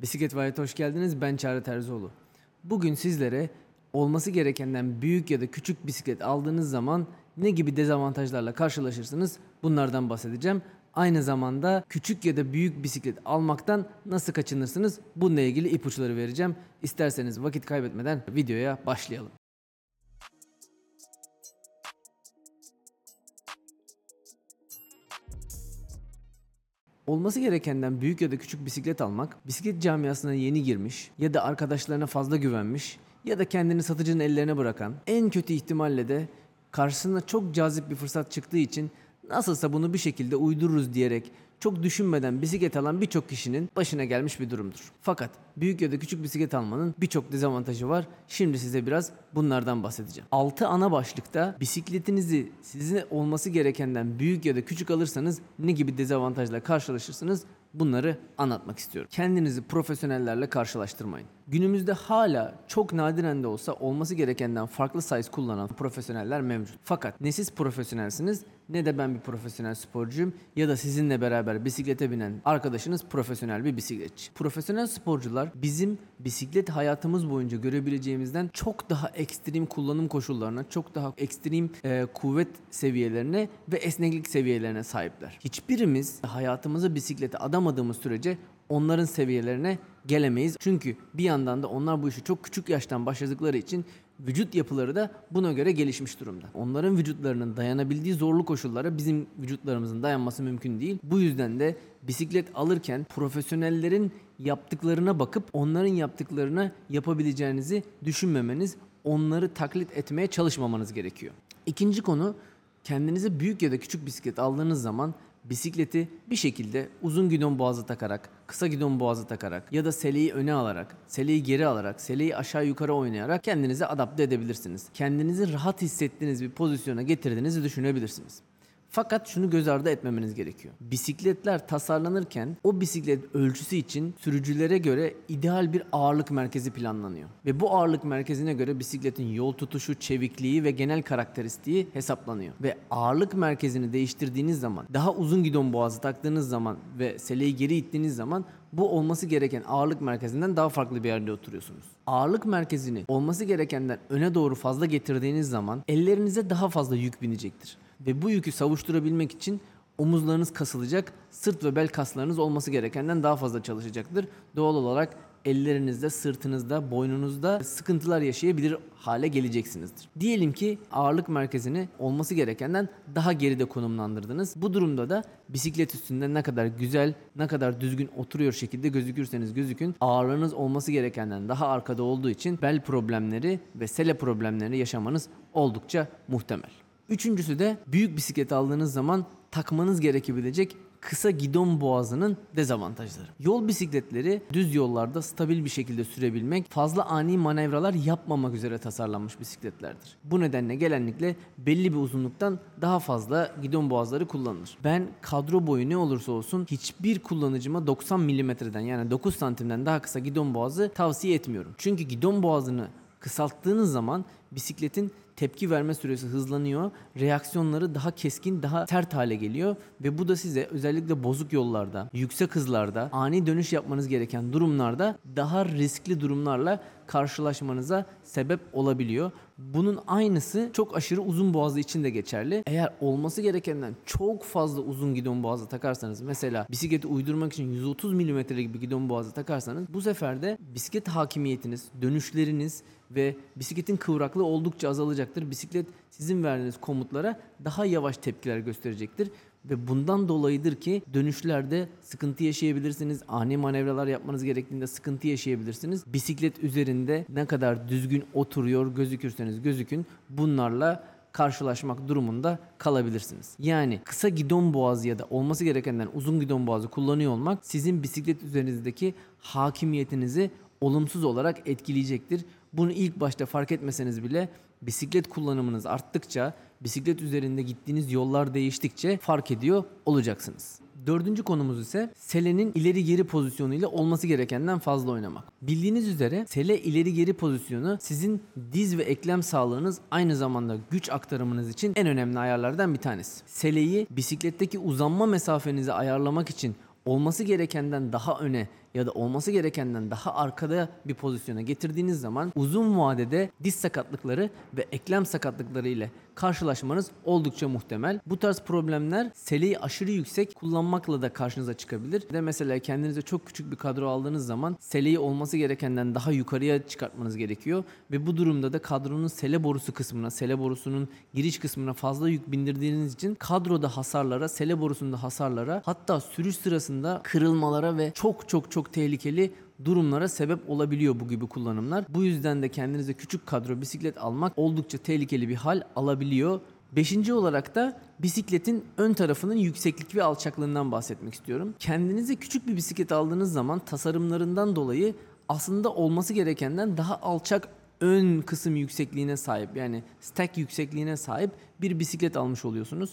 Bisiklet Vayet'e hoş geldiniz. Ben Çağrı Terzioğlu. Bugün sizlere olması gerekenden büyük ya da küçük bisiklet aldığınız zaman ne gibi dezavantajlarla karşılaşırsınız bunlardan bahsedeceğim. Aynı zamanda küçük ya da büyük bisiklet almaktan nasıl kaçınırsınız bununla ilgili ipuçları vereceğim. İsterseniz vakit kaybetmeden videoya başlayalım. Olması gerekenden büyük ya da küçük bisiklet almak, bisiklet camiasına yeni girmiş ya da arkadaşlarına fazla güvenmiş ya da kendini satıcının ellerine bırakan, en kötü ihtimalle de karşısına çok cazip bir fırsat çıktığı için nasılsa bunu bir şekilde uydururuz diyerek çok düşünmeden bisiklet alan birçok kişinin başına gelmiş bir durumdur. Fakat büyük ya da küçük bisiklet almanın birçok dezavantajı var. Şimdi size biraz bunlardan bahsedeceğim. 6 ana başlıkta bisikletinizi size olması gerekenden büyük ya da küçük alırsanız ne gibi dezavantajla karşılaşırsınız bunları anlatmak istiyorum. Kendinizi profesyonellerle karşılaştırmayın. Günümüzde hala çok nadiren de olsa olması gerekenden farklı size kullanan profesyoneller mevcut. Fakat ne siz profesyonelsiniz ne de ben bir profesyonel sporcuyum ya da sizinle beraber bisiklete binen arkadaşınız profesyonel bir bisikletçi. Profesyonel sporcular bizim bisiklet hayatımız boyunca görebileceğimizden çok daha ekstrem kullanım koşullarına, çok daha ekstrem e, kuvvet seviyelerine ve esneklik seviyelerine sahipler. Hiçbirimiz hayatımızı bisiklete adamadığımız sürece onların seviyelerine gelemeyiz. Çünkü bir yandan da onlar bu işi çok küçük yaştan başladıkları için vücut yapıları da buna göre gelişmiş durumda. Onların vücutlarının dayanabildiği zorlu koşullara bizim vücutlarımızın dayanması mümkün değil. Bu yüzden de bisiklet alırken profesyonellerin yaptıklarına bakıp onların yaptıklarına yapabileceğinizi düşünmemeniz, onları taklit etmeye çalışmamanız gerekiyor. İkinci konu kendinize büyük ya da küçük bisiklet aldığınız zaman bisikleti bir şekilde uzun gidon boğazı takarak, kısa gidon boğazı takarak ya da seleyi öne alarak, seleyi geri alarak, seleyi aşağı yukarı oynayarak kendinizi adapte edebilirsiniz. Kendinizi rahat hissettiğiniz bir pozisyona getirdiğinizi düşünebilirsiniz. Fakat şunu göz ardı etmemeniz gerekiyor. Bisikletler tasarlanırken o bisiklet ölçüsü için sürücülere göre ideal bir ağırlık merkezi planlanıyor. Ve bu ağırlık merkezine göre bisikletin yol tutuşu, çevikliği ve genel karakteristiği hesaplanıyor. Ve ağırlık merkezini değiştirdiğiniz zaman, daha uzun gidon boğazı taktığınız zaman ve seleyi geri ittiğiniz zaman bu olması gereken ağırlık merkezinden daha farklı bir yerde oturuyorsunuz. Ağırlık merkezini olması gerekenden öne doğru fazla getirdiğiniz zaman ellerinize daha fazla yük binecektir. Ve bu yükü savuşturabilmek için omuzlarınız kasılacak, sırt ve bel kaslarınız olması gerekenden daha fazla çalışacaktır. Doğal olarak ellerinizde, sırtınızda, boynunuzda sıkıntılar yaşayabilir hale geleceksinizdir. Diyelim ki ağırlık merkezini olması gerekenden daha geride konumlandırdınız. Bu durumda da bisiklet üstünde ne kadar güzel, ne kadar düzgün oturuyor şekilde gözükürseniz gözükün ağırlığınız olması gerekenden daha arkada olduğu için bel problemleri ve sele problemleri yaşamanız oldukça muhtemel. Üçüncüsü de büyük bisiklet aldığınız zaman takmanız gerekebilecek kısa gidon boğazının dezavantajları. Yol bisikletleri düz yollarda stabil bir şekilde sürebilmek, fazla ani manevralar yapmamak üzere tasarlanmış bisikletlerdir. Bu nedenle genellikle belli bir uzunluktan daha fazla gidon boğazları kullanılır. Ben kadro boyu ne olursa olsun hiçbir kullanıcıma 90 milimetreden yani 9 santimden daha kısa gidon boğazı tavsiye etmiyorum. Çünkü gidon boğazını kısalttığınız zaman bisikletin tepki verme süresi hızlanıyor. Reaksiyonları daha keskin, daha sert hale geliyor ve bu da size özellikle bozuk yollarda, yüksek hızlarda, ani dönüş yapmanız gereken durumlarda daha riskli durumlarla karşılaşmanıza sebep olabiliyor. Bunun aynısı çok aşırı uzun boğazı için de geçerli. Eğer olması gerekenden çok fazla uzun gidon boğazı takarsanız mesela bisikleti uydurmak için 130 mm gibi gidon boğazı takarsanız bu sefer de bisiklet hakimiyetiniz, dönüşleriniz ve bisikletin kıvraklığı oldukça azalacaktır. Bisiklet sizin verdiğiniz komutlara daha yavaş tepkiler gösterecektir ve bundan dolayıdır ki dönüşlerde sıkıntı yaşayabilirsiniz. Ani manevralar yapmanız gerektiğinde sıkıntı yaşayabilirsiniz. Bisiklet üzerinde ne kadar düzgün oturuyor gözükürseniz gözükün bunlarla karşılaşmak durumunda kalabilirsiniz. Yani kısa gidon boğazı ya da olması gerekenden uzun gidon boğazı kullanıyor olmak sizin bisiklet üzerinizdeki hakimiyetinizi olumsuz olarak etkileyecektir. Bunu ilk başta fark etmeseniz bile bisiklet kullanımınız arttıkça, bisiklet üzerinde gittiğiniz yollar değiştikçe fark ediyor olacaksınız. Dördüncü konumuz ise selenin ileri geri pozisyonu ile olması gerekenden fazla oynamak. Bildiğiniz üzere sele ileri geri pozisyonu sizin diz ve eklem sağlığınız aynı zamanda güç aktarımınız için en önemli ayarlardan bir tanesi. Seleyi bisikletteki uzanma mesafenizi ayarlamak için olması gerekenden daha öne ya da olması gerekenden daha arkada bir pozisyona getirdiğiniz zaman uzun vadede diz sakatlıkları ve eklem sakatlıkları ile karşılaşmanız oldukça muhtemel. Bu tarz problemler seleyi aşırı yüksek kullanmakla da karşınıza çıkabilir. De mesela kendinize çok küçük bir kadro aldığınız zaman seleyi olması gerekenden daha yukarıya çıkartmanız gerekiyor ve bu durumda da kadronun sele borusu kısmına, sele borusunun giriş kısmına fazla yük bindirdiğiniz için kadroda hasarlara, sele borusunda hasarlara hatta sürüş sırasında kırılmalara ve çok çok çok tehlikeli durumlara sebep olabiliyor bu gibi kullanımlar. Bu yüzden de kendinize küçük kadro bisiklet almak oldukça tehlikeli bir hal alabiliyor. Beşinci olarak da bisikletin ön tarafının yükseklik ve alçaklığından bahsetmek istiyorum. Kendinize küçük bir bisiklet aldığınız zaman tasarımlarından dolayı aslında olması gerekenden daha alçak ön kısım yüksekliğine sahip yani stack yüksekliğine sahip bir bisiklet almış oluyorsunuz.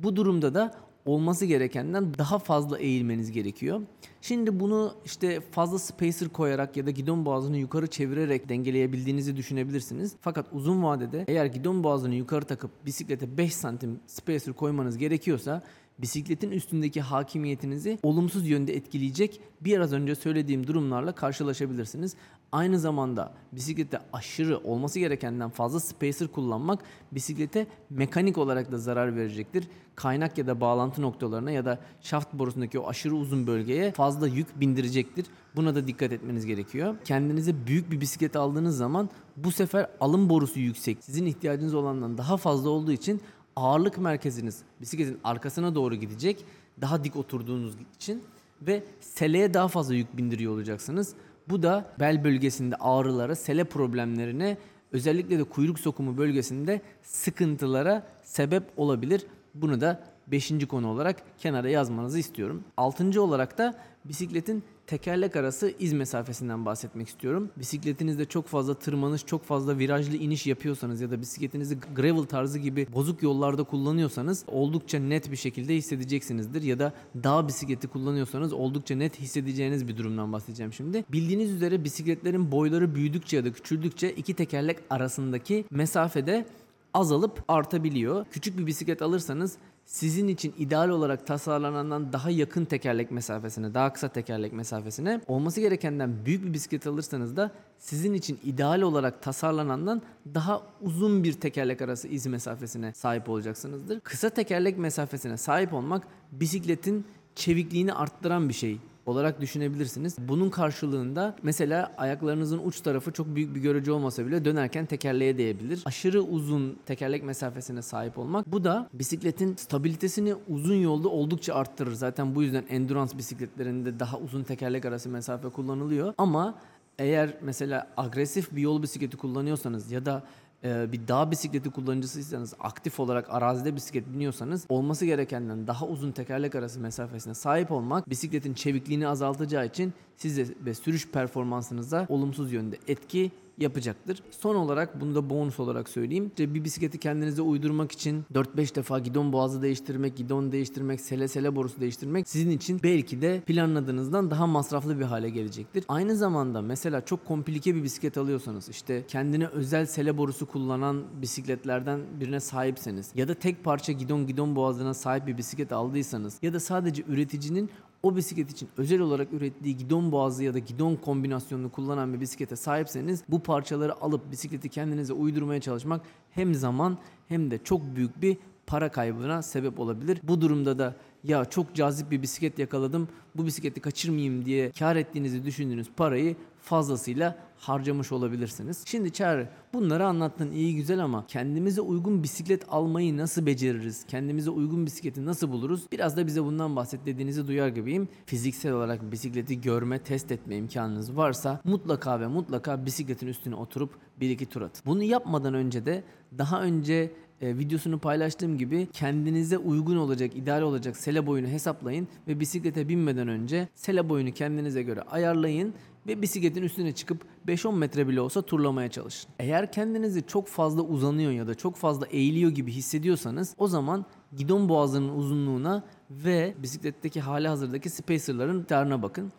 Bu durumda da olması gerekenden daha fazla eğilmeniz gerekiyor. Şimdi bunu işte fazla spacer koyarak ya da gidon boğazını yukarı çevirerek dengeleyebildiğinizi düşünebilirsiniz. Fakat uzun vadede eğer gidon boğazını yukarı takıp bisiklete 5 santim spacer koymanız gerekiyorsa bisikletin üstündeki hakimiyetinizi olumsuz yönde etkileyecek biraz önce söylediğim durumlarla karşılaşabilirsiniz. Aynı zamanda bisiklette aşırı olması gerekenden fazla spacer kullanmak bisiklete mekanik olarak da zarar verecektir. Kaynak ya da bağlantı noktalarına ya da şaft borusundaki o aşırı uzun bölgeye fazla yük bindirecektir. Buna da dikkat etmeniz gerekiyor. Kendinize büyük bir bisiklet aldığınız zaman bu sefer alım borusu yüksek. Sizin ihtiyacınız olandan daha fazla olduğu için ağırlık merkeziniz bisikletin arkasına doğru gidecek. Daha dik oturduğunuz için ve seleye daha fazla yük bindiriyor olacaksınız. Bu da bel bölgesinde ağrılara, sele problemlerine özellikle de kuyruk sokumu bölgesinde sıkıntılara sebep olabilir. Bunu da 5. konu olarak kenara yazmanızı istiyorum. 6. olarak da bisikletin tekerlek arası iz mesafesinden bahsetmek istiyorum. Bisikletinizde çok fazla tırmanış, çok fazla virajlı iniş yapıyorsanız ya da bisikletinizi gravel tarzı gibi bozuk yollarda kullanıyorsanız oldukça net bir şekilde hissedeceksinizdir. Ya da dağ bisikleti kullanıyorsanız oldukça net hissedeceğiniz bir durumdan bahsedeceğim şimdi. Bildiğiniz üzere bisikletlerin boyları büyüdükçe ya da küçüldükçe iki tekerlek arasındaki mesafede azalıp artabiliyor. Küçük bir bisiklet alırsanız sizin için ideal olarak tasarlanandan daha yakın tekerlek mesafesine, daha kısa tekerlek mesafesine, olması gerekenden büyük bir bisiklet alırsanız da sizin için ideal olarak tasarlanandan daha uzun bir tekerlek arası iz mesafesine sahip olacaksınızdır. Kısa tekerlek mesafesine sahip olmak bisikletin çevikliğini arttıran bir şey olarak düşünebilirsiniz. Bunun karşılığında mesela ayaklarınızın uç tarafı çok büyük bir görücü olmasa bile dönerken tekerleğe değebilir. Aşırı uzun tekerlek mesafesine sahip olmak bu da bisikletin stabilitesini uzun yolda oldukça arttırır. Zaten bu yüzden endurance bisikletlerinde daha uzun tekerlek arası mesafe kullanılıyor. Ama eğer mesela agresif bir yol bisikleti kullanıyorsanız ya da e, bir dağ bisikleti kullanıcısıysanız, aktif olarak arazide bisiklet biniyorsanız olması gerekenden daha uzun tekerlek arası mesafesine sahip olmak bisikletin çevikliğini azaltacağı için size ve sürüş performansınıza olumsuz yönde etki yapacaktır. Son olarak bunu da bonus olarak söyleyeyim. İşte bir bisikleti kendinize uydurmak için 4-5 defa gidon boğazı değiştirmek, gidon değiştirmek, sele sele borusu değiştirmek sizin için belki de planladığınızdan daha masraflı bir hale gelecektir. Aynı zamanda mesela çok komplike bir bisiklet alıyorsanız işte kendine özel sele borusu kullanan bisikletlerden birine sahipseniz ya da tek parça gidon gidon boğazına sahip bir bisiklet aldıysanız ya da sadece üreticinin o bisiklet için özel olarak ürettiği gidon boğazı ya da gidon kombinasyonunu kullanan bir bisiklete sahipseniz bu parçaları alıp bisikleti kendinize uydurmaya çalışmak hem zaman hem de çok büyük bir para kaybına sebep olabilir. Bu durumda da ya çok cazip bir bisiklet yakaladım bu bisikleti kaçırmayayım diye kar ettiğinizi düşündüğünüz parayı fazlasıyla harcamış olabilirsiniz. Şimdi Çağrı bunları anlattın iyi güzel ama kendimize uygun bisiklet almayı nasıl beceririz? Kendimize uygun bisikleti nasıl buluruz? Biraz da bize bundan bahset dediğinizi duyar gibiyim. Fiziksel olarak bisikleti görme, test etme imkanınız varsa mutlaka ve mutlaka bisikletin üstüne oturup bir iki tur atın. Bunu yapmadan önce de daha önce e, videosunu paylaştığım gibi kendinize uygun olacak, ideal olacak sele boyunu hesaplayın ve bisiklete binmeden önce sele boyunu kendinize göre ayarlayın ve bisikletin üstüne çıkıp 5-10 metre bile olsa turlamaya çalışın. Eğer kendinizi çok fazla uzanıyor ya da çok fazla eğiliyor gibi hissediyorsanız o zaman gidon boğazının uzunluğuna ve bisikletteki hali hazırdaki spacerların miktarına bakın.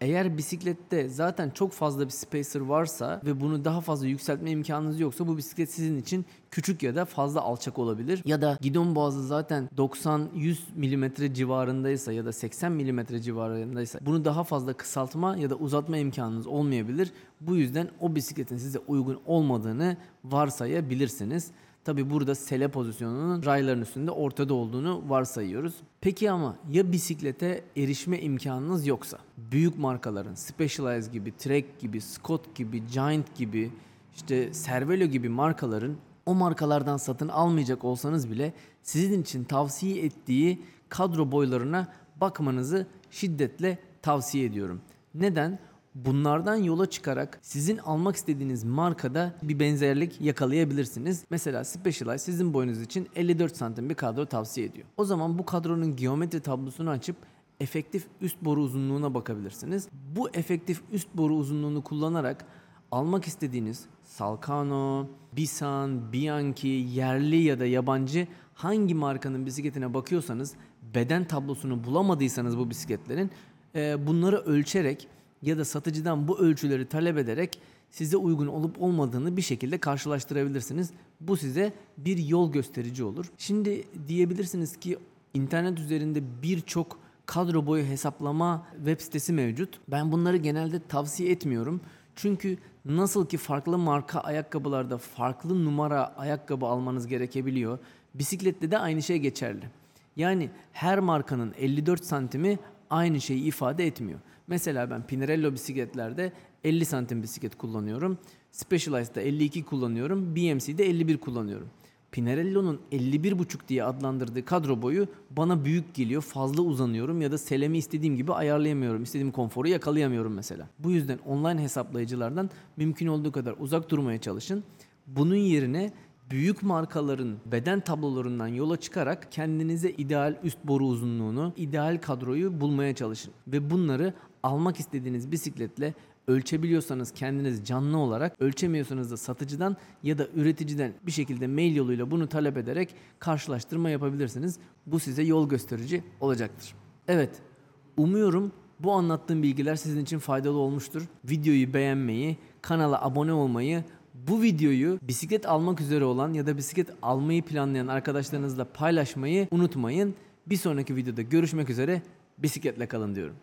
Eğer bisiklette zaten çok fazla bir spacer varsa ve bunu daha fazla yükseltme imkanınız yoksa bu bisiklet sizin için küçük ya da fazla alçak olabilir. Ya da gidon boğazı zaten 90-100 mm civarındaysa ya da 80 mm civarındaysa bunu daha fazla kısaltma ya da uzatma imkanınız olmayabilir. Bu yüzden o bisikletin size uygun olmadığını varsayabilirsiniz. Tabi burada sele pozisyonunun rayların üstünde ortada olduğunu varsayıyoruz. Peki ama ya bisiklete erişme imkanınız yoksa? Büyük markaların Specialized gibi, Trek gibi, Scott gibi, Giant gibi, işte Cervelo gibi markaların o markalardan satın almayacak olsanız bile sizin için tavsiye ettiği kadro boylarına bakmanızı şiddetle tavsiye ediyorum. Neden? Bunlardan yola çıkarak sizin almak istediğiniz markada bir benzerlik yakalayabilirsiniz. Mesela Specialized sizin boyunuz için 54 santim bir kadro tavsiye ediyor. O zaman bu kadronun geometri tablosunu açıp efektif üst boru uzunluğuna bakabilirsiniz. Bu efektif üst boru uzunluğunu kullanarak almak istediğiniz Salcano, Bisan, Bianchi, yerli ya da yabancı hangi markanın bisikletine bakıyorsanız beden tablosunu bulamadıysanız bu bisikletlerin bunları ölçerek ya da satıcıdan bu ölçüleri talep ederek size uygun olup olmadığını bir şekilde karşılaştırabilirsiniz. Bu size bir yol gösterici olur. Şimdi diyebilirsiniz ki internet üzerinde birçok kadro boyu hesaplama web sitesi mevcut. Ben bunları genelde tavsiye etmiyorum. Çünkü nasıl ki farklı marka ayakkabılarda farklı numara ayakkabı almanız gerekebiliyor. Bisiklette de aynı şey geçerli. Yani her markanın 54 santimi aynı şeyi ifade etmiyor. Mesela ben Pinarello bisikletlerde 50 santim bisiklet kullanıyorum. Specialized'da 52 kullanıyorum. BMC'de 51 kullanıyorum. Pinarello'nun 51.5 diye adlandırdığı kadro boyu bana büyük geliyor. Fazla uzanıyorum ya da selemi istediğim gibi ayarlayamıyorum. İstediğim konforu yakalayamıyorum mesela. Bu yüzden online hesaplayıcılardan mümkün olduğu kadar uzak durmaya çalışın. Bunun yerine büyük markaların beden tablolarından yola çıkarak kendinize ideal üst boru uzunluğunu, ideal kadroyu bulmaya çalışın. Ve bunları almak istediğiniz bisikletle ölçebiliyorsanız kendiniz canlı olarak, ölçemiyorsanız da satıcıdan ya da üreticiden bir şekilde mail yoluyla bunu talep ederek karşılaştırma yapabilirsiniz. Bu size yol gösterici olacaktır. Evet, umuyorum bu anlattığım bilgiler sizin için faydalı olmuştur. Videoyu beğenmeyi, kanala abone olmayı, bu videoyu bisiklet almak üzere olan ya da bisiklet almayı planlayan arkadaşlarınızla paylaşmayı unutmayın. Bir sonraki videoda görüşmek üzere. Bisikletle kalın diyorum.